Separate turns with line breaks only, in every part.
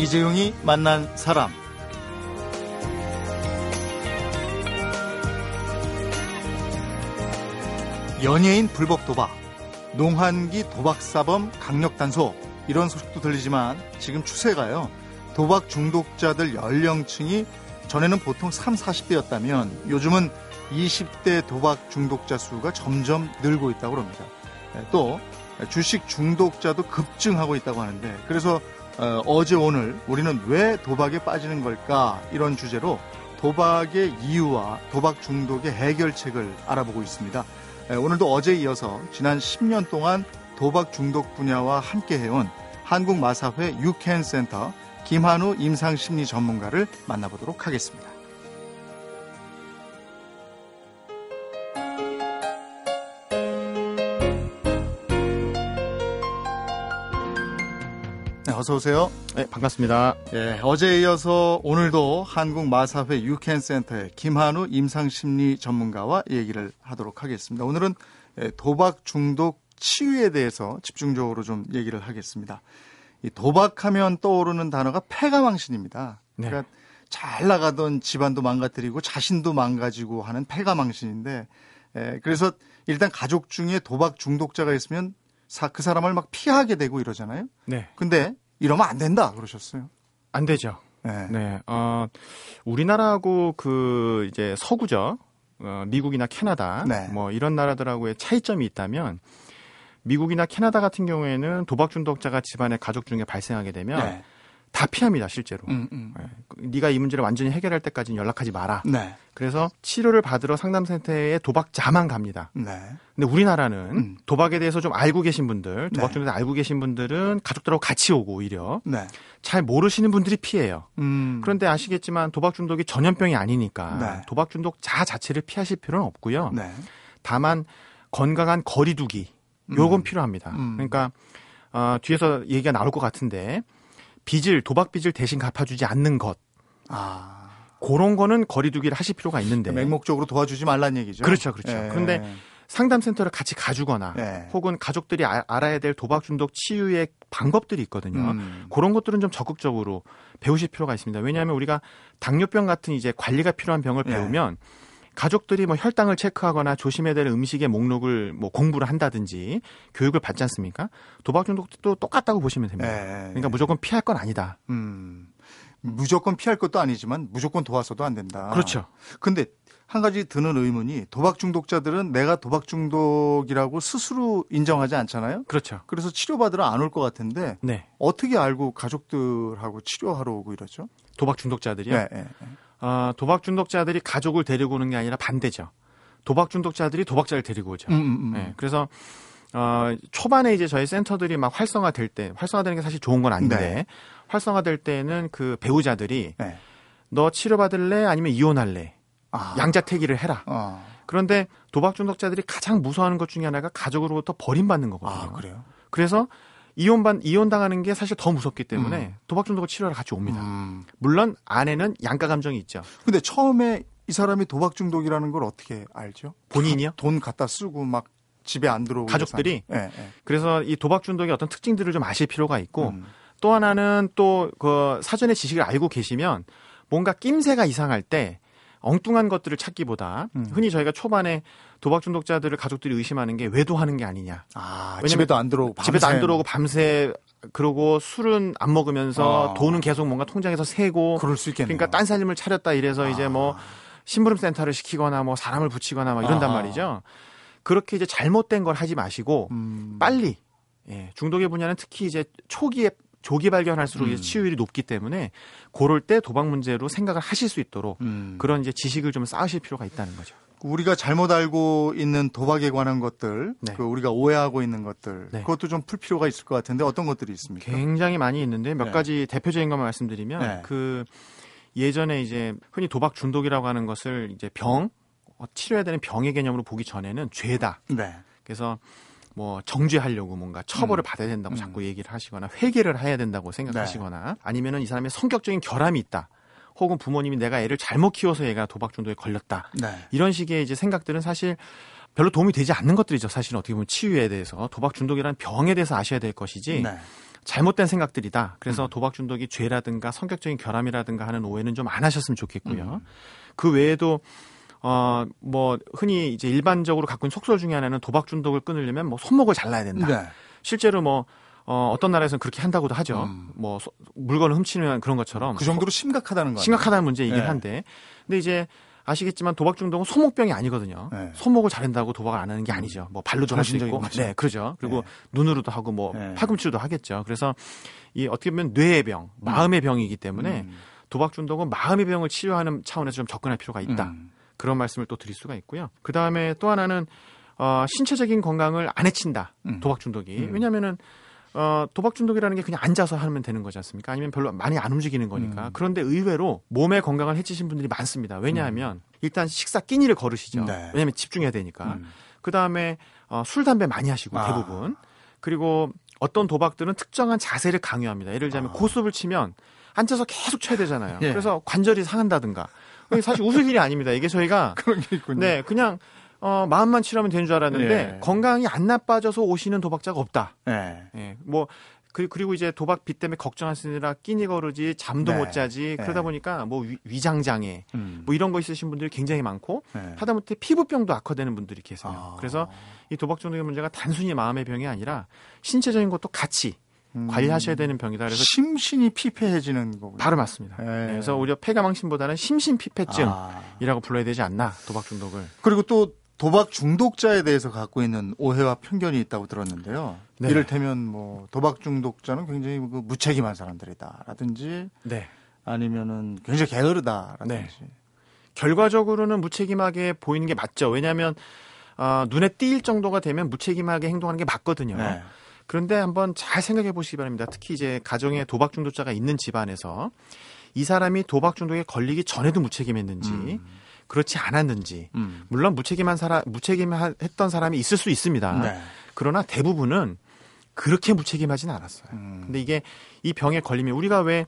이재용이 만난 사람 연예인 불법 도박, 농한기 도박사범 강력단속 이런 소식도 들리지만 지금 추세가요. 도박 중독자들 연령층이 전에는 보통 3, 40대였다면 요즘은 20대 도박 중독자 수가 점점 늘고 있다고 합니다. 네, 또 주식 중독자도 급증하고 있다고 하는데 그래서 어, 제 오늘 우리는 왜 도박에 빠지는 걸까 이런 주제로 도박의 이유와 도박 중독의 해결책을 알아보고 있습니다. 네, 오늘도 어제 이어서 지난 10년 동안 도박 중독 분야와 함께 해온 한국마사회 유캔센터 김한우 임상심리 전문가를 만나보도록 하겠습니다. 어서 오세요.
네, 반갑습니다.
예, 어제에 이어서 오늘도 한국 마사회 유캔 센터의 김한우 임상 심리 전문가와 얘기를 하도록 하겠습니다. 오늘은 예, 도박 중독 치유에 대해서 집중적으로 좀 얘기를 하겠습니다. 이 도박하면 떠오르는 단어가 패가망신입니다. 네. 그러니까 잘 나가던 집안도 망가뜨리고 자신도 망가지고 하는 패가망신인데, 예, 그래서 일단 가족 중에 도박 중독자가 있으면 사, 그 사람을 막 피하게 되고 이러잖아요. 네. 근데 이러면 안 된다 그러셨어요.
안 되죠. 네. 네. 어, 우리나라하고 그 이제 서구죠. 어, 미국이나 캐나다 네. 뭐 이런 나라들하고의 차이점이 있다면 미국이나 캐나다 같은 경우에는 도박 중독자가 집안의 가족 중에 발생하게 되면 네. 다 피합니다 실제로. 음, 음. 네. 네가 이 문제를 완전히 해결할 때까지는 연락하지 마라. 네. 그래서 치료를 받으러 상담센터에 도박자만 갑니다. 네. 근데 우리나라는 음. 도박에 대해서 좀 알고 계신 분들, 도박 중에서 네. 알고 계신 분들은 가족들하고 같이 오고 오히려 네. 잘 모르시는 분들이 피해요. 음. 그런데 아시겠지만 도박 중독이 전염병이 아니니까 네. 도박 중독자 자체를 피하실 필요는 없고요. 다만 건강한 거리두기 요건 음. 필요합니다. 음. 그러니까 어, 뒤에서 얘기가 나올 것 같은데 빚을 도박 빚을 대신 갚아주지 않는 것. 아. 그런 거는 거리두기를 하실 필요가 있는데
맹목적으로 도와주지 말란 얘기죠.
그렇죠, 그렇죠. 예. 그런데 상담센터를 같이 가주거나 예. 혹은 가족들이 아, 알아야 될 도박 중독 치유의 방법들이 있거든요. 음. 그런 것들은 좀 적극적으로 배우실 필요가 있습니다. 왜냐하면 우리가 당뇨병 같은 이제 관리가 필요한 병을 예. 배우면 예. 가족들이 뭐 혈당을 체크하거나 조심해야 될 음식의 목록을 뭐 공부를 한다든지 교육을 받지 않습니까? 도박 중독도 똑같다고 보시면 됩니다. 네. 그러니까 무조건 피할 건 아니다. 음.
무조건 피할 것도 아니지만 무조건 도와서도 안 된다.
그렇죠.
근데 한 가지 드는 의문이 도박 중독자들은 내가 도박 중독이라고 스스로 인정하지 않잖아요.
그렇죠.
그래서 치료받으러 안 올 것 같은데 네. 어떻게 알고 가족들하고 치료하러 오고 이러죠?
도박 중독자들이요? 네, 네, 네. 어, 도박 중독자들이 가족을 데리고 오는 게 아니라 반대죠. 도박 중독자들이 도박자를 데리고 오죠. 음, 음, 음. 네, 그래서 어, 초반에 이제 저희 센터들이 막 활성화될 때, 활성화되는 게 사실 좋은 건 아닌데, 네. 활성화될 때는 그 배우자들이 네. 너 치료받을래? 아니면 이혼할래? 아. 양자택일을 해라. 아. 그런데 도박 중독자들이 가장 무서워하는 것 중에 하나가 가족으로부터 버림받는 거거든요. 아,
그래요?
그래서 이혼반 이혼 당하는 게 사실 더 무섭기 때문에 음. 도박 중독을 치료하러 같이 옵니다. 음. 물론 아내는 양가 감정이 있죠.
근데 처음에 이 사람이 도박 중독이라는 걸 어떻게 알죠?
본인이요?
돈 갖다 쓰고 막 집에 안 들어오고
가족들이 네, 네. 그래서 이 도박 중독의 어떤 특징들을 좀 아실 필요가 있고 음. 또 하나는 또 그 사전의 지식을 알고 계시면 뭔가 낌새가 이상할 때 엉뚱한 것들을 찾기보다 음. 흔히 저희가 초반에 도박 중독자들을 가족들이 의심하는 게 외도하는 게 아니냐.
아, 집에도 안 들어오고
밤새. 집에도 안 들어오고 밤새 그러고 술은 안 먹으면서 아. 돈은 계속 뭔가 통장에서 세고
그럴 수 있겠네요.
그러니까 딴 살림을 차렸다 이래서 아. 이제 뭐 심부름 센터를 시키거나 뭐 사람을 붙이거나 막 이런단 아. 말이죠. 그렇게 이제 잘못된 걸 하지 마시고 음. 빨리 예, 중독의 분야는 특히 이제 초기에 조기 발견할수록 음. 치유율이 높기 때문에 그럴 때 도박 문제로 생각을 하실 수 있도록 음. 그런 이제 지식을 좀 쌓으실 필요가 있다는 거죠.
우리가 잘못 알고 있는 도박에 관한 것들, 네. 그 우리가 오해하고 있는 것들, 네. 그것도 좀 풀 필요가 있을 것 같은데 어떤 것들이 있습니까?
굉장히 많이 있는데 몇 네. 가지 대표적인 것만 말씀드리면 네. 그 예전에 이제 흔히 도박 중독이라고 하는 것을 이제 병 어, 치료해야 되는 병의 개념으로 보기 전에는 죄다. 네. 그래서 뭐 정죄하려고 뭔가 처벌을 음. 받아야 된다고 음. 자꾸 얘기를 하시거나 회개를 해야 된다고 생각하시거나 네. 아니면은 이 사람의 성격적인 결함이 있다. 혹은 부모님이 내가 애를 잘못 키워서 얘가 도박 중독에 걸렸다. 네. 이런 식의 이제 생각들은 사실 별로 도움이 되지 않는 것들이죠. 사실 어떻게 보면 치유에 대해서 도박 중독이라는 병에 대해서 아셔야 될 것이지. 네. 잘못된 생각들이다. 그래서 음. 도박 중독이 죄라든가 성격적인 결함이라든가 하는 오해는 좀 안 하셨으면 좋겠고요. 음. 그 외에도 어, 뭐, 흔히 이제 일반적으로 갖고 있는 속설 중에 하나는 도박 중독을 끊으려면 뭐 손목을 잘라야 된다. 네. 실제로 뭐, 어, 어떤 나라에서는 그렇게 한다고도 하죠. 음. 뭐, 소, 물건을 훔치는 그런 것처럼.
그 정도로 심각하다는 거예요.
심각하다는 문제이긴 네. 한데. 근데 이제 아시겠지만 도박 중독은 손목병이 아니거든요. 네. 손목을 자른다고 도박을 안 하는 게 아니죠. 뭐 발로도 할 수 있고, 네, 그러죠. 그리고 네. 눈으로도 하고 뭐 네. 팔꿈치로도 하겠죠. 그래서 이 어떻게 보면 뇌의 병, 마음의 병이기 때문에 음. 도박 중독은 마음의 병을 치료하는 차원에서 좀 접근할 필요가 있다. 음. 그런 말씀을 또 드릴 수가 있고요. 그 다음에 또 하나는 어, 신체적인 건강을 안 해친다. 음. 도박 중독이. 음. 왜냐면은 어, 도박 중독이라는 게 그냥 앉아서 하면 되는 거지 않습니까? 아니면 별로 많이 안 움직이는 거니까. 음. 그런데 의외로 몸의 건강을 해치신 분들이 많습니다. 왜냐하면 음. 일단 식사 끼니를 거르시죠. 네. 왜냐하면 집중해야 되니까. 음. 그 다음에 어, 술, 담배 많이 하시고 아. 대부분. 그리고 어떤 도박들은 특정한 자세를 강요합니다. 예를 들자면 아. 고수을 치면 앉아서 계속 쳐야 되잖아요. 예. 그래서 관절이 상한다든가. 사실 웃을 일이 아닙니다. 이게 저희가
그런 게 있군요.
네, 그냥 어, 마음만 치료하면 되는 줄 알았는데 예. 건강이 안 나빠져서 오시는 도박자가 없다. 예. 예. 뭐 그, 그리고 이제 도박 빚 때문에 걱정하시느라 끼니 거르지 잠도 네. 못 자지 네. 그러다 보니까 뭐 위, 장 장애 음. 뭐 이런 거 있으신 분들이 굉장히 많고 네. 하다못해 피부병도 악화되는 분들이 계세요. 아. 그래서 이 도박 중독의 문제가 단순히 마음의 병이 아니라 신체적인 것도 같이 음. 관리하셔야 되는 병이다. 그래서
심신이 피폐해지는 거군요.
바로 맞습니다. 네. 네. 그래서 오히려 폐가망신보다는 심신피폐증이라고 아. 불러야 되지 않나 도박 중독을.
그리고 또 도박 중독자에 대해서 갖고 있는 오해와 편견이 있다고 들었는데요. 네. 이를테면 뭐 도박 중독자는 굉장히 그 무책임한 사람들이다라든지 네. 아니면은 굉장히 게으르다라든지. 네.
결과적으로는 무책임하게 보이는 게 맞죠. 왜냐하면 어, 눈에 띄일 정도가 되면 무책임하게 행동하는 게 맞거든요. 네. 그런데 한번 잘 생각해 보시기 바랍니다. 특히 이제 가정에 도박 중독자가 있는 집안에서 이 사람이 도박 중독에 걸리기 전에도 무책임했는지 음. 그렇지 않았는지 음. 물론 무책임한 사람 무책임했던 사람이 있을 수 있습니다. 네. 그러나 대부분은 그렇게 무책임하지는 않았어요. 음. 근데 이게 이 병에 걸리면 우리가 왜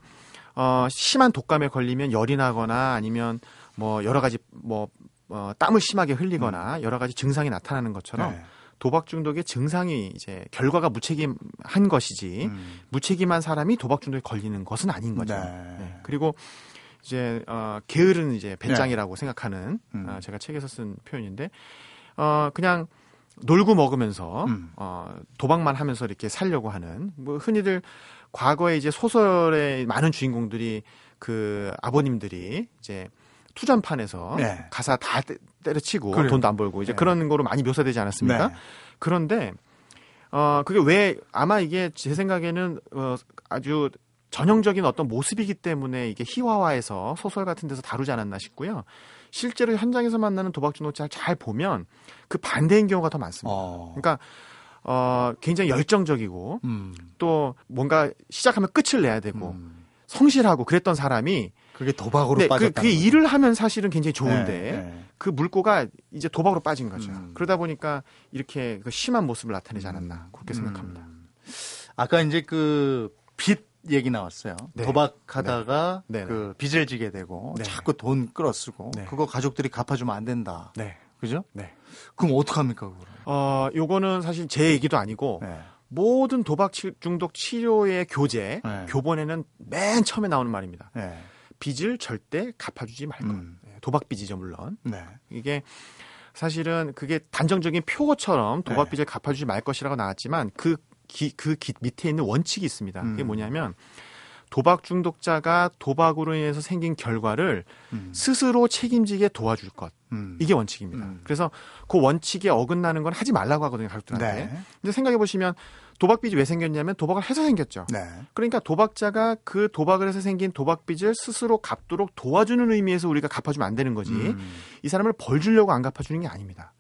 어, 심한 독감에 걸리면 열이 나거나 아니면 뭐 여러 가지 뭐 어, 땀을 심하게 흘리거나 음. 여러 가지 증상이 나타나는 것처럼 네. 도박 중독의 증상이 이제 결과가 무책임한 것이지 음. 무책임한 사람이 도박 중독에 걸리는 것은 아닌 거죠. 네. 네. 그리고 이제 어 게으른 이제 배짱이라고 네. 생각하는 음. 어, 제가 책에서 쓴 표현인데 어 그냥 놀고 먹으면서 음. 어 도박만 하면서 이렇게 살려고 하는 뭐 흔히들 과거에 이제 소설의 많은 주인공들이 그 아버님들이 이제 투전판에서 네. 가사 다 때 려치고 그래요. 돈도 안 벌고 이제 네. 그런 거로 많이 묘사되지 않았습니까? 네. 그런데 어 그게 왜 아마 이게 제 생각에는 어 아주 전형적인 어떤 모습이기 때문에 이게 희화화해서 소설 같은 데서 다루지 않았나 싶고요. 실제로 현장에서 만나는 도박 중독자 잘 보면 그 반대인 경우가 더 많습니다. 어. 그러니까 어 굉장히 열정적이고 음. 또 뭔가 시작하면 끝을 내야 되고 음. 성실하고 그랬던 사람이
그게 도박으로 네, 빠졌다.
그, 게 일을 하면 사실은 굉장히 좋은데 네, 네. 그 물꼬가 이제 도박으로 빠진 거죠. 음. 그러다 보니까 이렇게 그 심한 모습을 나타내지 않았나 그렇게 음. 생각합니다.
아까 이제 그 빚 얘기 나왔어요. 네. 도박하다가 네. 네, 네. 그 빚을 지게 되고 자꾸 돈 끌어쓰고 그거 가족들이 갚아주면 안 된다. 그죠? 네. 그럼 어떡합니까, 그거
어, 요거는 사실 제 얘기도 아니고 모든 도박 중독 치료의 교재, 교본에는 맨 처음에 나오는 말입니다. 빚을 절대 갚아주지 말 것. 음. 네, 도박 빚이죠 물론. 네. 이게 사실은 그게 단정적인 표어처럼 도박 빚을 네. 갚아주지 말 것이라고 나왔지만 그 기, 그 기, 밑에 있는 원칙이 있습니다. 그게 음. 뭐냐면 도박 중독자가 도박으로 인해서 생긴 결과를 음. 스스로 책임지게 도와줄 것. 음. 이게 원칙입니다. 음. 그래서 그 원칙에 어긋나는 건 하지 말라고 하거든요, 가족들한테. 네. 근데 생각해 보시면 도박빚이 왜 생겼냐면 도박을 해서 생겼죠. 네. 그러니까 도박자가 그 도박을 해서 생긴 도박빚을 스스로 갚도록 도와주는 의미에서 우리가 갚아주면 안 되는 거지. 음. 이 사람을 벌 주려고 안 갚아주는 게 아닙니다.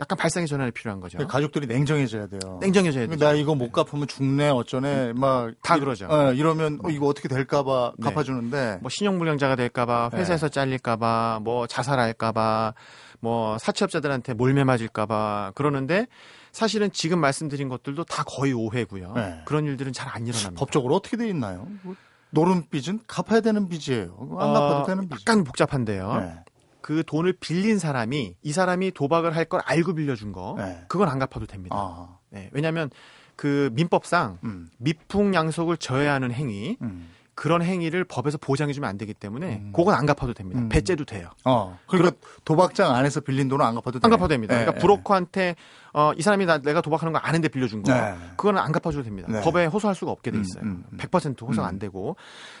약간 발상의 전환이 필요한 거죠.
가족들이 냉정해져야 돼요.
냉정해져야 돼요.
나 이거 못 갚으면 죽네 어쩌네 음. 막다
그러죠.
어, 이러면 어, 이거 어떻게 될까봐 네. 갚아주는데
뭐 신용불량자가 될까봐 네. 회사에서 네. 잘릴까봐 뭐 자살할까봐 뭐 사채업자들한테 몰매 맞을까봐 그러는데 사실은 지금 말씀드린 것들도 다 거의 오해고요. 네. 그런 일들은 잘 안 일어납니다.
법적으로 어떻게 돼 있나요? 뭐 노른 빚은 갚아야 되는 빚이에요. 안 갚아도 어, 되는 빚.
약간 복잡한데요. 네. 그 돈을 빌린 사람이 이 사람이 도박을 할 걸 알고 빌려준 거 네. 그건 안 갚아도 됩니다. 아. 네, 왜냐하면 그 민법상 음. 미풍양속을 져야 하는 행위 음. 그런 행위를 법에서 보장해주면 안 되기 때문에 음. 그건 안 갚아도 됩니다. 음. 배째도 돼요.
어. 그러니까 도박장 안에서 빌린 돈은 안 갚아도
안 갚아도 됩니다. 네. 그러니까 브로커한테 어, 이 사람이 나, 내가 도박하는 거 아는데 빌려준 거, 네. 그거는 안 갚아줘도 됩니다. 네. 법에 호소할 수가 없게 돼 음, 있어요. 음, 음, 100% 호소가 안 되고,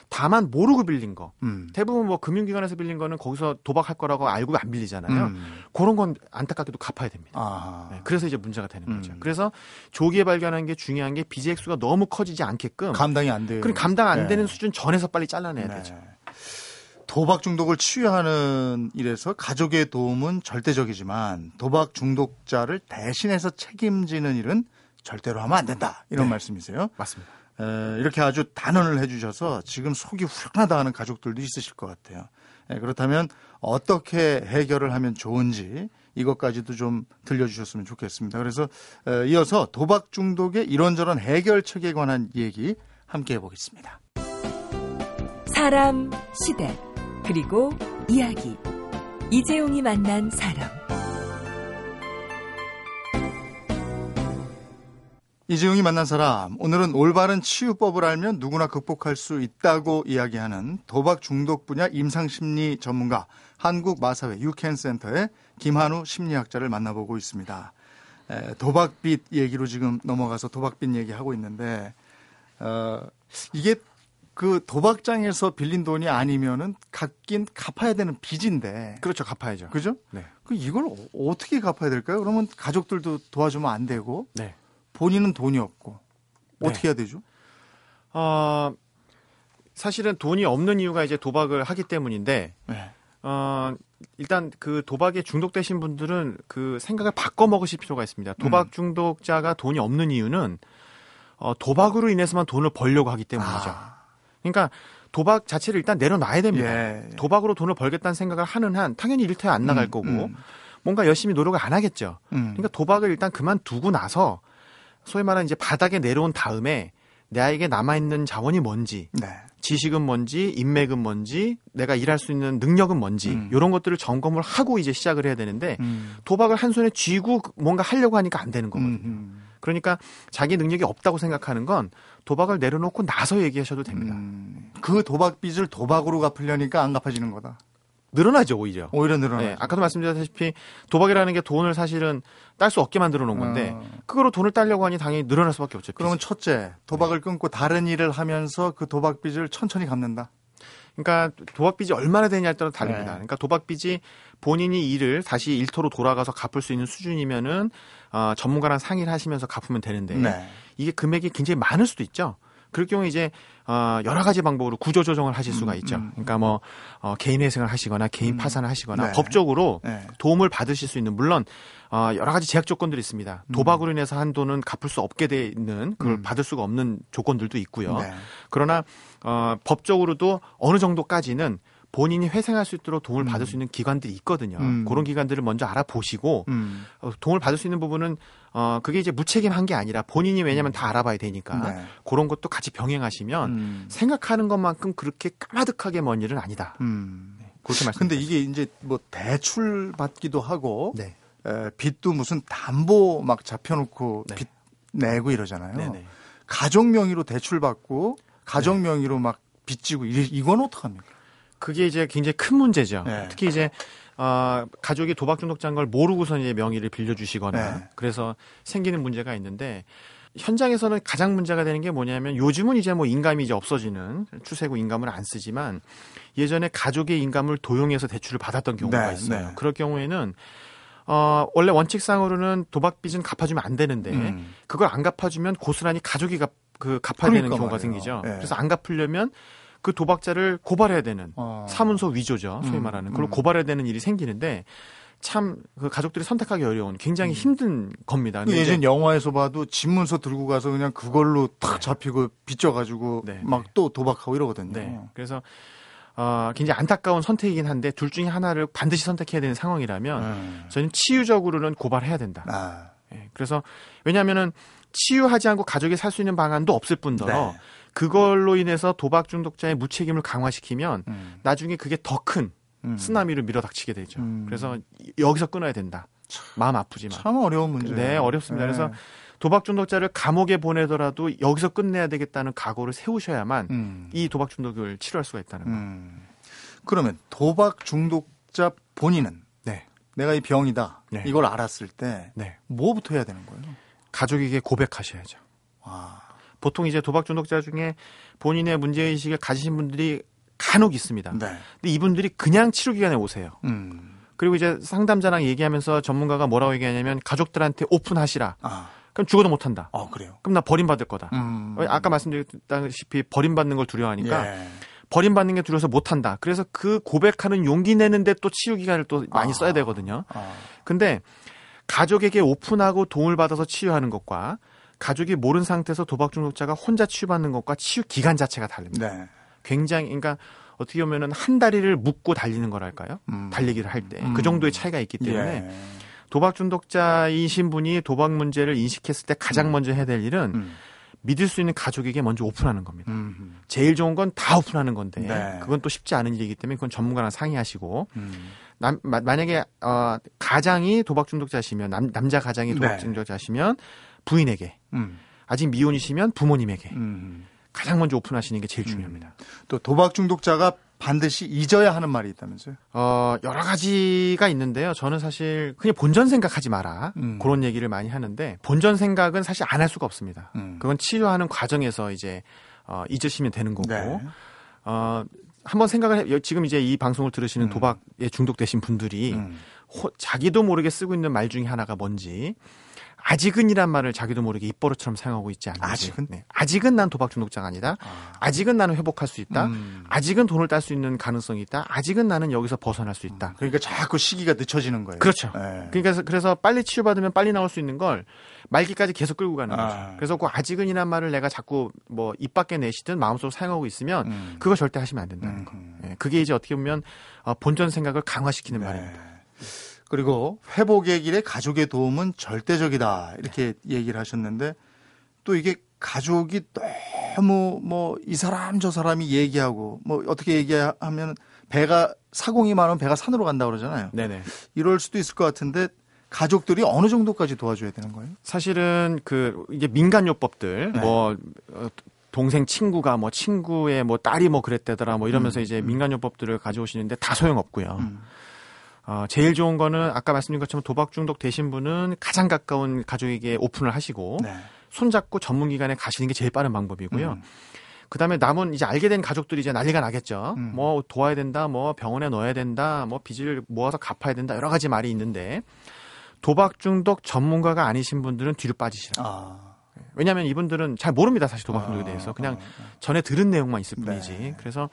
다만 모르고 빌린 거, 음. 대부분 뭐 금융기관에서 빌린 거는 거기서 도박할 거라고 알고 안 빌리잖아요. 음. 그런 건 안타깝게도 갚아야 됩니다. 네, 그래서 이제 문제가 되는 거죠. 그래서 조기에 발견하는 게 중요한 게 빚의 액수가 너무 커지지 않게끔
감당이 안 돼요.
그럼 감당 안 네. 되는 수준 전에서 빨리 잘라내야 네. 되죠.
도박 중독을 치유하는 일에서 가족의 도움은 절대적이지만 도박 중독자를 대신해서 책임지는 일은 절대로 하면 안 된다. 이런 네. 말씀이세요.
맞습니다.
에, 이렇게 아주 단언을 해주셔서 지금 속이 후련하다 하는 가족들도 있으실 것 같아요. 에, 그렇다면 어떻게 해결을 하면 좋은지 이것까지도 좀 들려주셨으면 좋겠습니다. 그래서 에, 이어서 도박 중독의 이런저런 해결책에 관한 얘기 함께 해보겠습니다.
사람, 시대. 그리고 이야기. 이재용이 만난 사람.
이재용이 만난 사람. 오늘은 올바른 치유법을 알면 누구나 극복할 수 있다고 이야기하는 도박 중독 분야 임상심리 전문가 한국 마사회 유캔센터의 김한우 심리학자를 만나보고 있습니다. 도박빚 얘기로 지금 넘어가서 도박빚 얘기하고 있는데 어, 이게 그 도박장에서 빌린 돈이 아니면은 갚긴 갚아야 되는 빚인데.
그렇죠. 갚아야죠.
그죠? 네. 그 이걸 어, 어떻게 갚아야 될까요? 그러면 가족들도 도와주면 안 되고. 네. 본인은 돈이 없고. 네. 어떻게 해야 되죠?
어, 사실은 돈이 없는 이유가 이제 도박을 하기 때문인데. 네. 어, 일단 그 도박에 중독되신 분들은 그 생각을 바꿔 먹으실 필요가 있습니다. 도박 음. 중독자가 돈이 없는 이유는 어, 도박으로 인해서만 돈을 벌려고 하기 때문이죠. 아. 그러니까 도박 자체를 일단 내려놔야 됩니다. 예. 도박으로 돈을 벌겠다는 생각을 하는 한 당연히 일터에 안 나갈 음, 거고 음. 뭔가 열심히 노력을 안 하겠죠. 음. 그러니까 도박을 일단 그만두고 나서 소위 말하는 이제 바닥에 내려온 다음에 내에게 남아있는 자원이 뭔지, 네. 지식은 뭔지, 인맥은 뭔지, 내가 일할 수 있는 능력은 뭔지, 음. 이런 것들을 점검을 하고 이제 시작을 해야 되는데, 음. 도박을 한 손에 쥐고 뭔가 하려고 하니까 안 되는 거거든요. 음. 그러니까 자기 능력이 없다고 생각하는 건 도박을 내려놓고 나서 얘기하셔도 됩니다. 음,
그 도박 빚을 도박으로 갚으려니까 안 갚아지는 거다.
늘어나죠 오히려.
오히려 늘어나. 네,
아까도 말씀드렸다시피 도박이라는 게 돈을 사실은 딸 수 없게 만들어 놓은 건데 어. 그거로 돈을 딸려고 하니 당연히 늘어날 수밖에 없죠.
그러면 첫째 도박을 네. 끊고 다른 일을 하면서 그 도박 빚을 천천히 갚는다.
그러니까 도박빚이 얼마나 되냐에 따라 다릅니다. 네. 그러니까 도박빚이 본인이 일을 다시 일터로 돌아가서 갚을 수 있는 수준이면은 어, 전문가랑 상의를 하시면서 갚으면 되는데 네. 이게 금액이 굉장히 많을 수도 있죠. 그럴 경우에 이제 어 여러 가지 방법으로 구조 조정을 하실 수가 음, 있죠. 음, 음. 그러니까 뭐 어, 개인 회생을 하시거나 개인 음. 파산을 하시거나 네. 법적으로 네. 도움을 받으실 수 있는 물론 어 여러 가지 제약 조건들이 있습니다. 음. 도박으로 인해서 한 돈은 갚을 수 없게 돼 있는 그걸 음. 받을 수가 없는 조건들도 있고요. 네. 그러나 어 법적으로도 어느 정도까지는 본인이 회생할 수 있도록 도움을 음. 받을 수 있는 기관들이 있거든요. 음. 그런 기관들을 먼저 알아보시고 음. 어, 도움을 받을 수 있는 부분은 어 그게 이제 무책임한 게 아니라 본인이 왜냐면 다 알아봐야 되니까 네. 그런 것도 같이 병행하시면 음. 생각하는 것만큼 그렇게 까마득하게 먼 일은 아니다. 음.
네, 그렇게 말씀. 근데 이게 이제 뭐 대출 받기도 하고 네. 에, 빚도 무슨 담보 막 잡혀놓고 네. 빚 내고 이러잖아요. 네네. 가족 명의로 대출 받고 가족 네. 명의로 막 빚지고 이건 어떡합니까?
그게 이제 굉장히 큰 문제죠. 네. 특히 이제 어, 가족이 도박 중독자인 걸 모르고서 이제 명의를 빌려주시거나 네. 그래서 생기는 문제가 있는데 현장에서는 가장 문제가 되는 게 뭐냐면 요즘은 이제 뭐 인감이 이제 없어지는 추세고 인감을 안 쓰지만 예전에 가족의 인감을 도용해서 대출을 받았던 경우가 네, 있어요. 네. 그럴 경우에는 어, 원래 원칙상으로는 도박빚은 갚아주면 안 되는데 음. 그걸 안 갚아주면 고스란히 가족이 갚, 그 갚아야 그러니까 되는 경우가 말이에요. 생기죠. 네. 그래서 안 갚으려면 그 도박자를 고발해야 되는 어. 사문서 위조죠. 소위 음, 말하는. 그걸 음. 고발해야 되는 일이 생기는데 참그 가족들이 선택하기 어려운 굉장히 음. 힘든 겁니다.
예전 영화에서 봐도 집문서 들고 가서 그냥 그걸로 탁 네. 잡히고 빚져가지고 네, 막또 네. 도박하고 이러거든요. 네.
그래서 어, 굉장히 안타까운 선택이긴 한데 둘 중에 하나를 반드시 선택해야 되는 상황이라면 음. 저는 치유적으로는 고발해야 된다. 아. 네. 그래서 왜냐하면은 치유하지 않고 가족이 살 수 있는 방안도 없을 뿐더러 네. 그걸로 인해서 도박 중독자의 무책임을 강화시키면 음. 나중에 그게 더큰 음. 쓰나미를 밀어닥치게 되죠. 음. 그래서 여기서 끊어야 된다. 참, 마음 아프지만.
참 어려운 문제.
네, 어렵습니다. 네. 그래서 도박 중독자를 감옥에 보내더라도 여기서 끝내야 되겠다는 각오를 세우셔야만 음. 이 도박 중독을 치료할 수가 있다는 거예요. 음.
그러면 도박 중독자 본인은 네. 내가 이 병이다 네. 이걸 알았을 때 네. 뭐부터 해야 되는 거예요?
가족에게 고백하셔야죠. 아. 보통 이제 도박 중독자 중에 본인의 문제 의식을 가지신 분들이 간혹 있습니다. 네. 근데 이분들이 그냥 치료 기간에 오세요. 음. 그리고 이제 상담자랑 얘기하면서 전문가가 뭐라고 얘기하냐면 가족들한테 오픈하시라. 아. 그럼 죽어도 못한다.
어, 그래요.
그럼 나 버림받을 거다. 음. 아까 말씀드렸다시피 버림받는 걸 두려워하니까 예. 버림받는 게 두려워서 못한다. 그래서 그 고백하는 용기 내는데 또 치유 기간을 또 많이 아. 써야 되거든요. 아. 근데 가족에게 오픈하고 도움을 받아서 치유하는 것과 가족이 모른 상태에서 도박 중독자가 혼자 치유받는 것과 치유 기간 자체가 다릅니다. 네. 굉장히 그러니까 어떻게 보면은 한 다리를 묶고 달리는 거랄까요? 음. 달리기를 할 때그 음. 정도의 차이가 있기 때문에 예. 도박 중독자이신 분이 도박 문제를 인식했을 때 가장 음. 먼저 해야 될 일은 음. 믿을 수 있는 가족에게 먼저 오픈하는 겁니다. 음. 제일 좋은 건 다 오픈하는 건데 네. 그건 또 쉽지 않은 일이기 때문에 그건 전문가랑 상의하시고 음. 남, 마, 만약에 어, 가장이 도박 중독자시면 남, 남자 가장이 도박 네. 중독자시면 부인에게 음. 아직 미혼이시면 부모님에게 음. 가장 먼저 오픈하시는 게 제일 음. 중요합니다.
또 도박 중독자가 반드시 잊어야 하는 말이 있다면서요?
어, 여러 가지가 있는데요. 저는 사실 그냥 본전 생각하지 마라. 음. 그런 얘기를 많이 하는데 본전 생각은 사실 안 할 수가 없습니다. 음. 그건 치료하는 과정에서 이제 어, 잊으시면 되는 거고. 네. 어, 한번 생각을 해, 지금 이제 이 방송을 들으시는 음. 도박에 중독되신 분들이 음. 호, 자기도 모르게 쓰고 있는 말 중에 하나가 뭔지 아직은이란 말을 자기도 모르게 입버릇처럼 사용하고 있지 않는지.
아직은? 네.
아직은 난 도박 중독자가 아니다. 아. 직은 나는 회복할 수 있다. 음. 아직은 돈을 딸 수 있는 가능성이 있다. 아직은 나는 여기서 벗어날 수 있다. 음.
그러니까 자꾸 시기가 늦춰지는 거예요.
그렇죠. 네. 그러니까 그래서 빨리 치유받으면 빨리 나올 수 있는 걸 말기까지 계속 끌고 가는 거죠. 아. 그래서 그 아직은이란 말을 내가 자꾸 뭐 입 밖에 내시든 마음속으로 사용하고 있으면 음. 그거 절대 하시면 안 된다는 음. 거. 네. 그게 이제 어떻게 보면 어, 본전 생각을 강화시키는 네. 말입니다.
그리고 회복의 길에 가족의 도움은 절대적이다. 이렇게 얘기를 하셨는데 또 이게 가족이 너무 뭐 이 사람 저 사람이 얘기하고 뭐 어떻게 얘기하면 배가 사공이 많으면 배가 산으로 간다 그러잖아요. 네네. 이럴 수도 있을 것 같은데 가족들이 어느 정도까지 도와줘야 되는 거예요?
사실은 그 이게 민간요법들 네. 뭐 어, 동생 친구가 뭐 친구의 뭐 딸이 뭐 그랬대더라 뭐 이러면서 음, 이제 음. 민간요법들을 가져오시는데 다 소용없고요. 음. 어, 제일 좋은 거는 아까 말씀드린 것처럼 도박 중독 되신 분은 가장 가까운 가족에게 오픈을 하시고 네. 손잡고 전문기관에 가시는 게 제일 빠른 방법이고요. 음. 그 다음에 남은 이제 알게 된 가족들이 이제 난리가 나겠죠. 음. 뭐 도와야 된다, 뭐 병원에 넣어야 된다, 뭐 빚을 모아서 갚아야 된다, 여러 가지 말이 있는데 도박 중독 전문가가 아니신 분들은 뒤로 빠지시라. 아. 왜냐하면 이분들은 잘 모릅니다, 사실 도박 중독에 아. 대해서. 그냥 아. 전에 들은 내용만 있을 뿐이지. 네. 그래서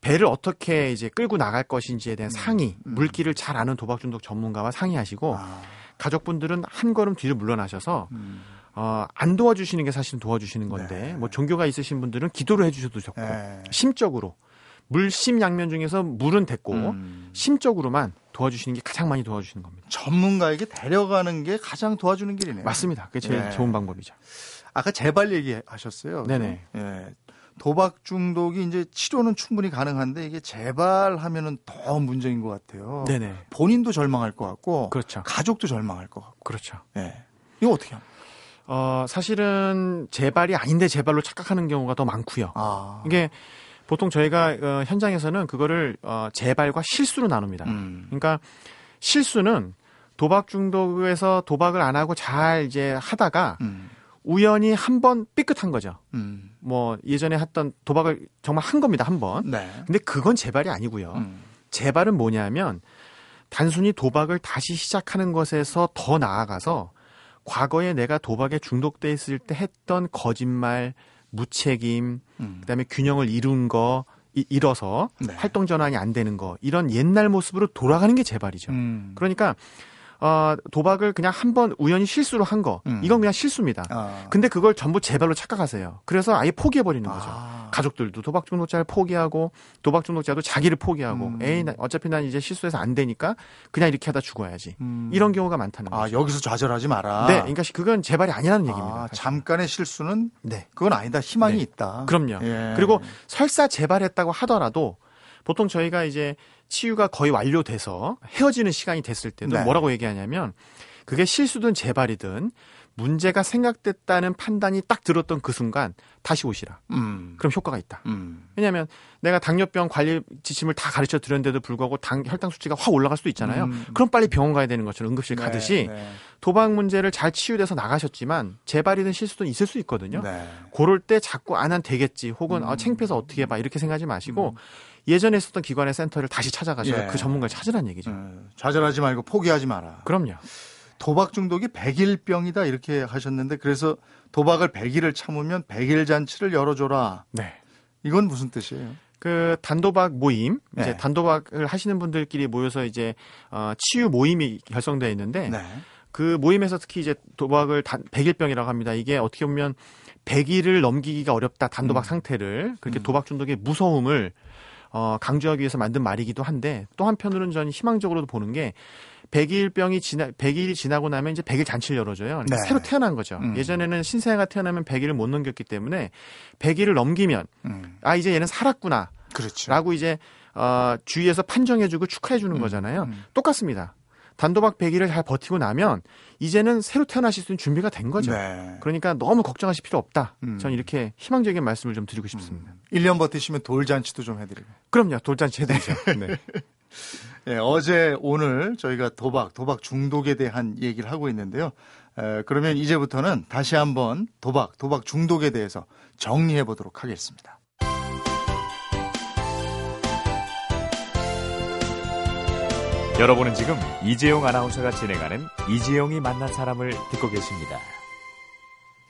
배를 어떻게 이제 끌고 나갈 것인지에 대한 음. 상의, 음. 물기를 잘 아는 도박 중독 전문가와 상의하시고 아. 가족분들은 한 걸음 뒤로 물러나셔서 음. 어, 안 도와주시는 게 사실은 도와주시는 건데 네. 뭐 종교가 있으신 분들은 기도를 해주셔도 좋고 네. 심적으로 물심양면 중에서 물은 됐고 음. 심적으로만 도와주시는 게 가장 많이 도와주시는 겁니다.
전문가에게 데려가는 게 가장 도와주는 길이네요.
맞습니다. 그게 제일 네. 좋은 방법이죠.
아까 재발 얘기하셨어요. 네네. 예. 도박 중독이 이제 치료는 충분히 가능한데 이게 재발하면은 더 문제인 것 같아요. 네네. 본인도 절망할 것 같고, 그렇죠. 가족도 절망할 것 같고.
그렇죠.
네. 이거 어떻게 합니까?
어, 사실은 재발이 아닌데 재발로 착각하는 경우가 더 많고요. 아. 이게 보통 저희가 어, 현장에서는 그거를 어, 재발과 실수로 나눕니다. 음. 그러니까 실수는 도박 중독에서 도박을 안 하고 잘 이제 하다가 음. 우연히 한 번 삐끗한 거죠. 음. 뭐 예전에 했던 도박을 정말 한 겁니다 한 번. 네. 근데 그건 재발이 아니고요. 음. 재발은 뭐냐면 단순히 도박을 다시 시작하는 것에서 더 나아가서 과거에 내가 도박에 중독돼 있을 때 했던 거짓말, 무책임, 음. 그다음에 균형을 이룬 거 잃어서 네. 활동 전환이 안 되는 거 이런 옛날 모습으로 돌아가는 게 재발이죠. 음. 그러니까 어, 도박을 그냥 한 번 우연히 실수로 한 거. 음. 이건 그냥 실수입니다. 아. 근데 그걸 전부 재발로 착각하세요. 그래서 아예 포기해 버리는 거죠. 아. 가족들도 도박 중독자를 포기하고 도박 중독자도 자기를 포기하고 음. 에이, 나, 어차피 난 이제 실수해서 안 되니까 그냥 이렇게 하다 죽어야지. 음. 이런 경우가 많다는
아,
거죠.
여기서 좌절하지 마라.
네. 그러니까 그건 재발이 아니라는 얘기입니다. 아,
잠깐의 실수는 네. 그건 아니다. 희망이 네. 있다.
그럼요. 예. 그리고 설사 재발했다고 하더라도 보통 저희가 이제 치유가 거의 완료돼서 헤어지는 시간이 됐을 때는 네. 뭐라고 얘기하냐면 그게 실수든 재발이든 문제가 생각됐다는 판단이 딱 들었던 그 순간 다시 오시라. 음. 그럼 효과가 있다. 음. 왜냐하면 내가 당뇨병 관리 지침을 다 가르쳐 드렸는데도 불구하고 당 혈당 수치가 확 올라갈 수도 있잖아요. 음. 그럼 빨리 병원 가야 되는 것처럼 응급실 네, 가듯이 네. 도박 문제를 잘 치유돼서 나가셨지만 재발이든 실수도 있을 수 있거든요. 네. 그럴 때 자꾸 안 한 되겠지 혹은 아, 창피해서 어떻게 해봐 이렇게 생각하지 마시고 음. 예전에 있었던 기관의 센터를 다시 찾아가셔서 예. 그 전문가를 찾으라는 얘기죠. 예.
좌절하지 말고 포기하지 마라.
그럼요.
도박 중독이 100일병이다 이렇게 하셨는데 그래서 도박을 100일을 참으면 100일 잔치를 열어줘라. 네. 이건 무슨 뜻이에요?
그 단도박 모임 네. 이제 단도박을 하시는 분들끼리 모여서 이제 어, 치유 모임이 결성되어 있는데 네. 그 모임에서 특히 이제 도박을 단 100일병이라고 합니다. 이게 어떻게 보면 100일을 넘기기가 어렵다 단도박 음. 상태를 그렇게 음. 도박 중독의 무서움을 어, 강조하기 위해서 만든 말이기도 한데 또 한편으로는 저는 희망적으로도 보는 게 100일병이 지나 100일이 지나고 나면 이제 100일 잔치를 열어줘요. 그러니까 네. 새로 태어난 거죠. 음. 예전에는 신생아가 태어나면 100일을 못 넘겼기 때문에 100일을 넘기면 음. 아 이제 얘는 살았구나. 그렇죠. 라고 이제 어, 주위에서 판정해주고 축하해주는 음. 거잖아요. 음. 똑같습니다. 단도박 100일을 잘 버티고 나면 이제는 새로 태어나실 수 있는 준비가 된 거죠. 네. 그러니까 너무 걱정하실 필요 없다. 음. 저는 이렇게 희망적인 말씀을 좀 드리고 싶습니다. 음.
1년 버티시면 돌잔치도 좀 해드리고.
그럼요. 돌잔치 해드리죠. 네.
네, 어제 오늘 저희가 도박, 도박 중독에 대한 얘기를 하고 있는데요. 에, 그러면 이제부터는 다시 한번 도박, 도박 중독에 대해서 정리해 보도록 하겠습니다.
여러분은 지금 이재용 아나운서가 진행하는 이재용이 만난 사람을 듣고 계십니다.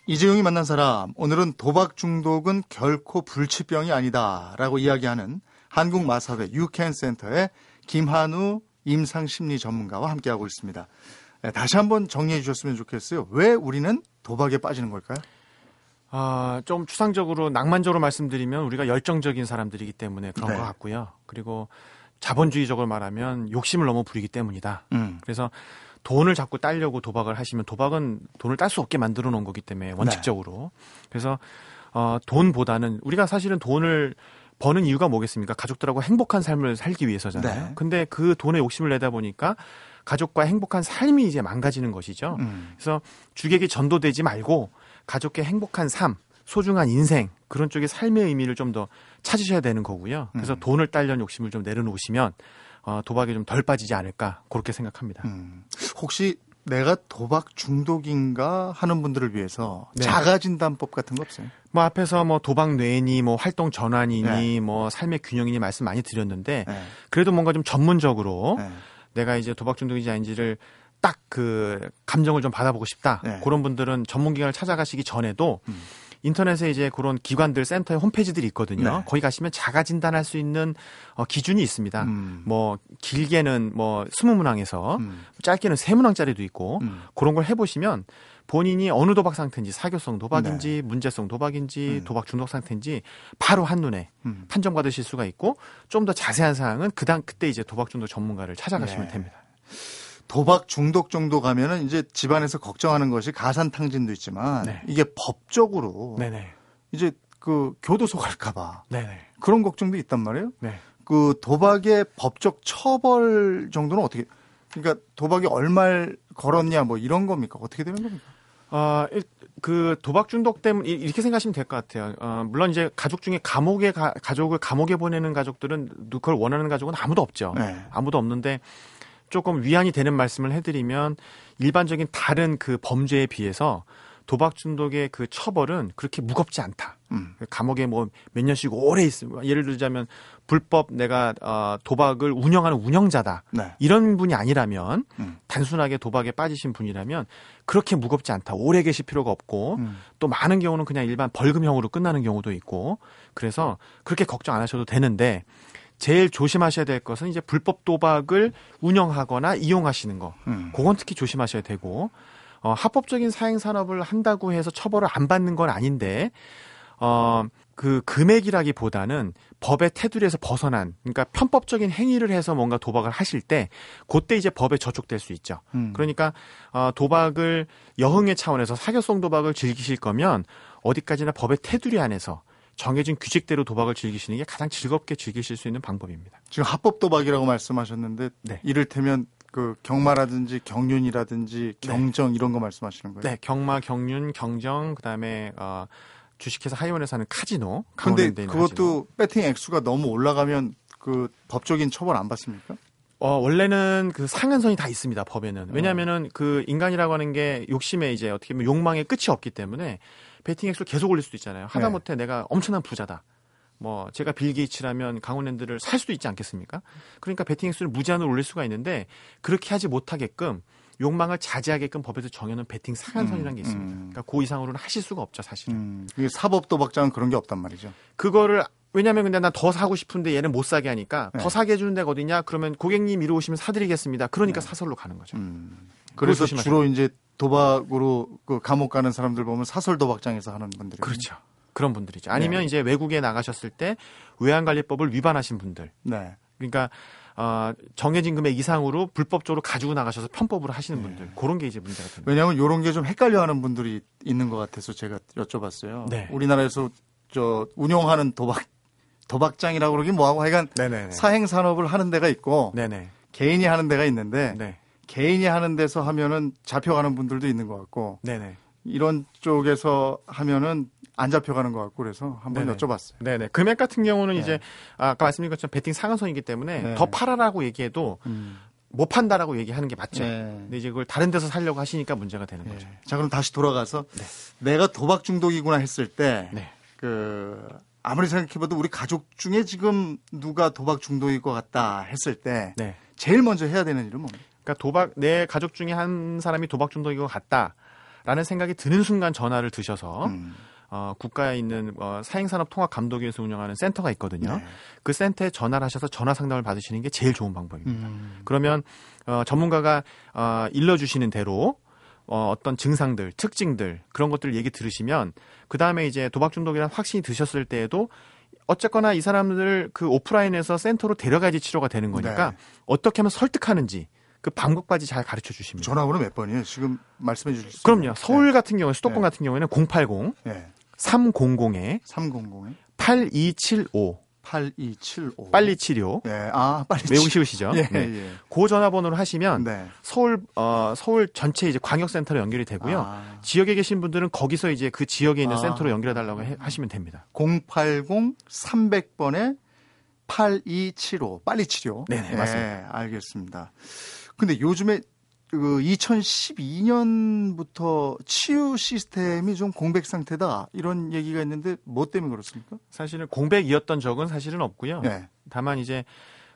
이재용이 만난 사람, 오늘은 도박 중독은 결코 불치병이 아니다 라고 이야기하는 한국마사회 유캔센터의 김한우 임상심리 전문가와 함께하고 있습니다. 네, 다시 한번 정리해 주셨으면 좋겠어요. 왜 우리는 도박에 빠지는 걸까요?
아, 좀 추상적으로 낭만적으로 말씀드리면 우리가 열정적인 사람들이기 때문에 그런 네. 것 같고요. 그리고 자본주의적으로 말하면 욕심을 너무 부리기 때문이다. 음. 그래서 돈을 자꾸 따려고 도박을 하시면 도박은 돈을 딸 수 없게 만들어 놓은 거기 때문에 원칙적으로. 네. 그래서 어, 돈보다는 우리가 사실은 돈을 버는 이유가 뭐겠습니까? 가족들하고 행복한 삶을 살기 위해서잖아요. 네. 근데 그 돈에 욕심을 내다 보니까 가족과 행복한 삶이 이제 망가지는 것이죠. 음. 그래서 주객이 전도되지 말고 가족의 행복한 삶, 소중한 인생 그런 쪽의 삶의 의미를 좀 더 찾으셔야 되는 거고요. 그래서 음. 돈을 딸려는 욕심을 좀 내려놓으시면 어, 도박에 좀 덜 빠지지 않을까 그렇게 생각합니다. 음.
혹시 내가 도박 중독인가 하는 분들을 위해서 네. 자가 진단법 같은 거 없어요?
뭐 앞에서 뭐 도박 뇌니 뭐 활동 전환이니 네. 뭐 삶의 균형이니 말씀 많이 드렸는데 네. 그래도 뭔가 좀 전문적으로 네. 내가 이제 도박 중독인지 아닌지를 딱 그 감정을 좀 받아보고 싶다. 네. 그런 분들은 전문 기관을 찾아가시기 전에도 음. 인터넷에 이제 그런 기관들 센터의 홈페이지들이 있거든요. 네. 거기 가시면 자가 진단할 수 있는 어, 기준이 있습니다. 음. 뭐 길게는 뭐 스무 문항에서 음. 짧게는 세 문항짜리도 있고 음. 그런 걸 해보시면 본인이 어느 도박 상태인지 사교성 도박인지 네. 문제성 도박인지 음. 도박 중독 상태인지 바로 한눈에 음. 판정 받으실 수가 있고 좀 더 자세한 사항은 그당 그때 이제 도박 중독 전문가를 찾아가시면 네. 됩니다.
도박 중독 정도 가면은 이제 집안에서 걱정하는 것이 가산탕진도 있지만 네. 이게 법적으로 네네. 이제 그 교도소 갈까봐 그런 걱정도 있단 말이에요. 네. 그 도박의 법적 처벌 정도는 어떻게? 그러니까 도박이 얼마를 걸었냐 뭐 이런 겁니까? 어떻게 되는 겁니까?
아, 그 도박 중독 때문에 이렇게 생각하시면 될 것 같아요. 어, 물론 이제 가족 중에 감옥에 가, 가족을 감옥에 보내는 가족들은 그걸 원하는 가족은 아무도 없죠. 네. 아무도 없는데 조금 위안이 되는 말씀을 해드리면 일반적인 다른 그 범죄에 비해서 도박 중독의 그 처벌은 그렇게 무겁지 않다. 음. 감옥에 뭐 몇 년씩 오래 있으면 예를 들자면 불법 내가 어, 도박을 운영하는 운영자다. 네. 이런 분이 아니라면 음. 단순하게 도박에 빠지신 분이라면 그렇게 무겁지 않다. 오래 계실 필요가 없고 음. 또 많은 경우는 그냥 일반 벌금형으로 끝나는 경우도 있고 그래서 그렇게 걱정 안 하셔도 되는데 제일 조심하셔야 될 것은 이제 불법 도박을 운영하거나 이용하시는 거. 음. 그건 특히 조심하셔야 되고 어, 합법적인 사행 산업을 한다고 해서 처벌을 안 받는 건 아닌데 어, 그 금액이라기보다는 법의 테두리에서 벗어난 그러니까 편법적인 행위를 해서 뭔가 도박을 하실 때 그때 이제 법에 저촉될 수 있죠. 음. 그러니까 어, 도박을 여흥의 차원에서 사교성 도박을 즐기실 거면 어디까지나 법의 테두리 안에서 정해진 규칙대로 도박을 즐기시는 게 가장 즐겁게 즐기실 수 있는 방법입니다.
지금 합법 도박이라고 말씀하셨는데 네. 이를테면 그 경마라든지 경륜이라든지 네. 경정 네. 이런 거 말씀하시는 거예요?
네, 경마, 경륜, 경정, 그다음에 어 주식회사 하이원에서 하는 카지노.
근데 그것도 카지노. 배팅 액수가 너무 올라가면 그 법적인 처벌 안 받습니까?
어, 원래는 그 상한선이 다 있습니다, 법에는. 왜냐면은 그 인간이라고 하는 게 욕심에 이제 어떻게 보면 욕망에 끝이 없기 때문에 베팅 액수를 계속 올릴 수도 있잖아요. 하다못해 네. 내가 엄청난 부자다. 뭐 제가 빌 게이츠라면 강원랜드를 살 수도 있지 않겠습니까? 그러니까 베팅 액수를 무제한으로 올릴 수가 있는데 그렇게 하지 못하게끔 욕망을 자제하게끔 법에서 정해놓은 베팅 상한선이라는 게 있습니다. 음, 음. 그러니까 그 이상으로는 하실 수가 없죠, 사실은. 음,
사법 도박장은 그런 게 없단 말이죠.
그거를 왜냐하면 근데 난더 사고 싶은데 얘는 못 사게 하니까 네. 더 사게 해주는 데가 어디냐? 그러면 고객님 이리 오시면 사드리겠습니다. 그러니까 네. 사설로 가는 거죠. 음.
그래서 주로 이제 도박으로 그 감옥 가는 사람들 보면 사설 도박장에서 하는 분들이
그렇죠. 그런 분들이죠. 아니면 네. 이제 외국에 나가셨을 때 외환관리법을 위반하신 분들. 네. 그러니까 어, 정해진 금액 이상으로 불법적으로 가지고 나가셔서 편법으로 하시는 네. 분들 그런 게 이제 문제가 됩니다.
왜냐하면 이런 게 좀 헷갈려하는 분들이 있는 것 같아서 제가 여쭤봤어요. 네. 우리나라에서 저 운영하는 도박 도박장이라고 그러긴 뭐하고 하여간 네네네. 사행 산업을 하는 데가 있고 네네. 개인이 하는 데가 있는데 네. 개인이 하는 데서 하면은 잡혀가는 분들도 있는 것 같고 네네. 이런 쪽에서 하면은 안 잡혀가는 것 같고 그래서 한번 네네. 여쭤봤어요.
네네. 금액 같은 경우는 네. 이제 아까 말씀드린 것처럼 베팅 상한선이기 때문에 네. 더 팔아라고 얘기해도 음. 못 판다라고 얘기하는 게 맞죠. 네. 근데 이제 그걸 다른 데서 살려고 하시니까 문제가 되는 네. 거죠.
자 그럼 다시 돌아가서 네. 내가 도박 중독이구나 했을 때그 네. 아무리 생각해봐도 우리 가족 중에 지금 누가 도박 중독일 것 같다 했을 때 네. 제일 먼저 해야 되는 일은 뭡니까?
그러니까 도박 내 가족 중에 한 사람이 도박 중독일 것 같다라는 생각이 드는 순간 전화를 드셔서 음. 어, 국가에 있는 어, 사행산업통합감독위에서 운영하는 센터가 있거든요. 네. 그 센터에 전화를 하셔서 전화 상담을 받으시는 게 제일 좋은 방법입니다. 음. 그러면 어, 전문가가 어, 일러주시는 대로 어, 어떤 증상들, 특징들 그런 것들 얘기 들으시면 그 다음에 이제 도박 중독이라는 확신이 드셨을 때에도 어쨌거나 이 사람들을 그 오프라인에서 센터로 데려가야지 치료가 되는 거니까 네. 어떻게 하면 설득하는지 그 방법까지 잘 가르쳐 주십니다.
전화번호 몇 번이에요? 지금 말씀해 주실 수
그럼요. 서울 네. 같은 경우, 수도권 네. 같은 경우에는 080 네. 300에
300에
8275
8275.
빨리 치료.
네. 아, 빨리
외우기 쉬우시죠? 예, 네. 예. 그 전화번호를 하시면 네. 서울 어 서울 전체 이제 광역 센터로 연결이 되고요. 아. 지역에 계신 분들은 거기서 이제 그 지역에 있는 아. 센터로 연결해 달라고 하시면 됩니다.
080 300번에 8275 빨리 치료.
네, 네, 맞습니다.
알겠습니다. 근데 요즘에 그 2012년부터 치유 시스템이 좀 공백 상태다 이런 얘기가 있는데 뭐 때문에 그렇습니까?
사실은 공백이었던 적은 사실은 없고요. 네. 다만 이제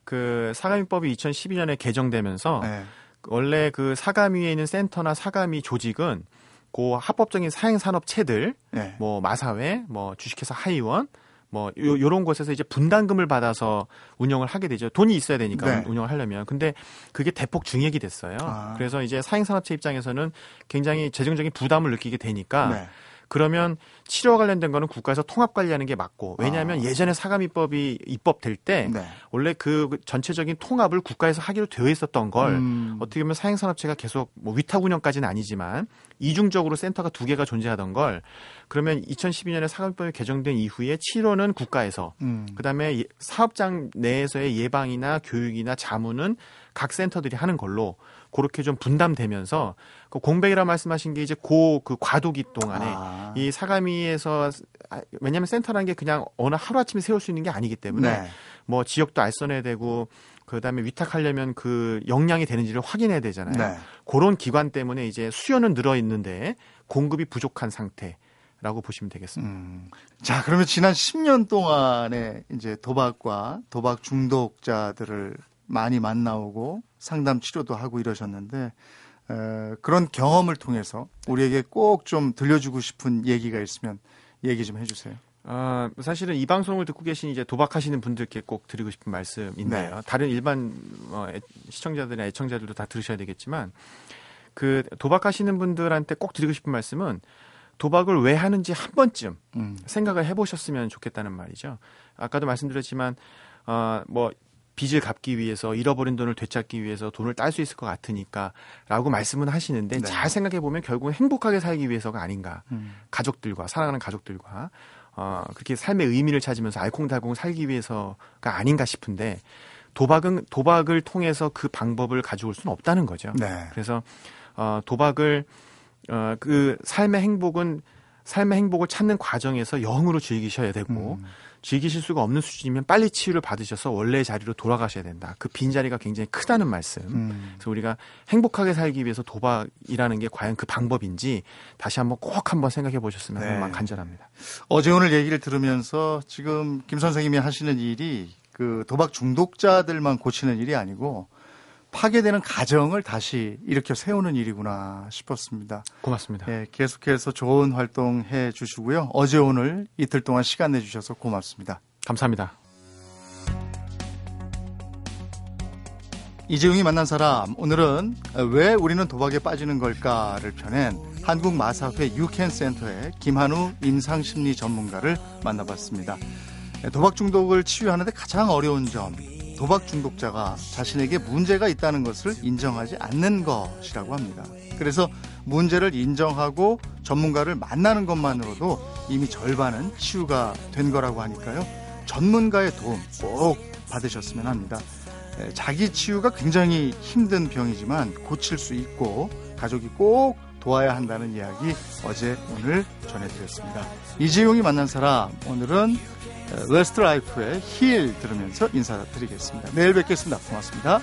그 사감위법이 2012년에 개정되면서 네. 원래 그 사감위에 있는 센터나 사감위 조직은 그 합법적인 사행 산업체들, 네. 뭐 마사회, 뭐 주식회사 하이원, 뭐 요, 요런 곳에서 이제 분담금을 받아서 운영을 하게 되죠. 돈이 있어야 되니까 네. 운영을 하려면. 근데 그게 대폭 증액이 됐어요. 아. 그래서 이제 사행산업체 입장에서는 굉장히 재정적인 부담을 느끼게 되니까 네. 그러면 치료와 관련된 거는 국가에서 통합 관리하는 게 맞고 왜냐하면 아. 예전에 사감입법이 입법될 때 네. 원래 그 전체적인 통합을 국가에서 하기로 되어 있었던 걸 음. 어떻게 보면 사행산업체가 계속 뭐 위탁 운영까지는 아니지만 이중적으로 센터가 두 개가 존재하던 걸 그러면 2012년에 사감입법이 개정된 이후에 치료는 국가에서 음. 그다음에 사업장 내에서의 예방이나 교육이나 자문은 각 센터들이 하는 걸로 그렇게 좀 분담되면서 그 공백이라 말씀하신 게 이제 고 그 과도기 동안에 아. 이 사가미에서 아, 왜냐하면 센터라는 게 그냥 어느 하루 아침에 세울 수 있는 게 아니기 때문에 네. 뭐 지역도 알선해야 되고 그다음에 위탁하려면 그 역량이 되는지를 확인해야 되잖아요. 네. 그런 기관 때문에 이제 수요는 늘어 있는데 공급이 부족한 상태 라고 보시면 되겠습니다. 음.
자, 그러면 지난 10년 동안에 이제 도박과 도박 중독자들을 많이 만나오고 상담 치료도 하고 이러셨는데 에, 그런 경험을 통해서 우리에게 꼭 좀 들려주고 싶은 얘기가 있으면 얘기 좀 해주세요.
아, 사실은 이 방송을 듣고 계신 이제 도박하시는 분들께 꼭 드리고 싶은 말씀인데요. 네. 다른 일반 어, 시청자들이나 애청자들도 다 들으셔야 되겠지만 그 도박하시는 분들한테 꼭 드리고 싶은 말씀은 도박을 왜 하는지 한 번쯤 음. 생각을 해보셨으면 좋겠다는 말이죠. 아까도 말씀드렸지만 어, 뭐 빚을 갚기 위해서 잃어버린 돈을 되찾기 위해서 돈을 딸 수 있을 것 같으니까라고 말씀은 하시는데 네. 잘 생각해 보면 결국은 행복하게 살기 위해서가 아닌가 음. 가족들과 사랑하는 가족들과 어, 그렇게 삶의 의미를 찾으면서 알콩달콩 살기 위해서가 아닌가 싶은데 도박은 도박을 통해서 그 방법을 가져올 수는 없다는 거죠. 네. 그래서 어, 도박을 어, 그 삶의 행복은 삶의 행복을 찾는 과정에서 영으로 즐기셔야 되고 음. 즐기실 수가 없는 수준이면 빨리 치유를 받으셔서 원래의 자리로 돌아가셔야 된다. 그 빈자리가 굉장히 크다는 말씀. 음. 그래서 우리가 행복하게 살기 위해서 도박이라는 게 과연 그 방법인지 다시 한번 꼭 한번 생각해 보셨으면 네. 하는 간절합니다.
어제 오늘 얘기를 들으면서 지금 김 선생님이 하시는 일이 그 도박 중독자들만 고치는 일이 아니고 파괴되는 가정을 다시 일으켜 세우는 일이구나 싶었습니다.
고맙습니다.
예, 계속해서 좋은 활동 해 주시고요. 어제 오늘 이틀 동안 시간 내 주셔서 고맙습니다.
감사합니다.
이재용이 만난 사람 오늘은 왜 우리는 도박에 빠지는 걸까를 펴낸 한국 마사회 유캔 센터의 김한우 임상 심리 전문가를 만나봤습니다. 도박 중독을 치유하는데 가장 어려운 점 도박 중독자가 자신에게 문제가 있다는 것을 인정하지 않는 것이라고 합니다. 그래서 문제를 인정하고 전문가를 만나는 것만으로도 이미 절반은 치유가 된 거라고 하니까요. 전문가의 도움 꼭 받으셨으면 합니다. 자기 치유가 굉장히 힘든 병이지만 고칠 수 있고 가족이 꼭 도와야 한다는 이야기 어제 오늘 전해드렸습니다. 이재용이 만난 사람 오늘은 웨스트라이프의 힐 들으면서 인사드리겠습니다. 내일 뵙겠습니다. 고맙습니다.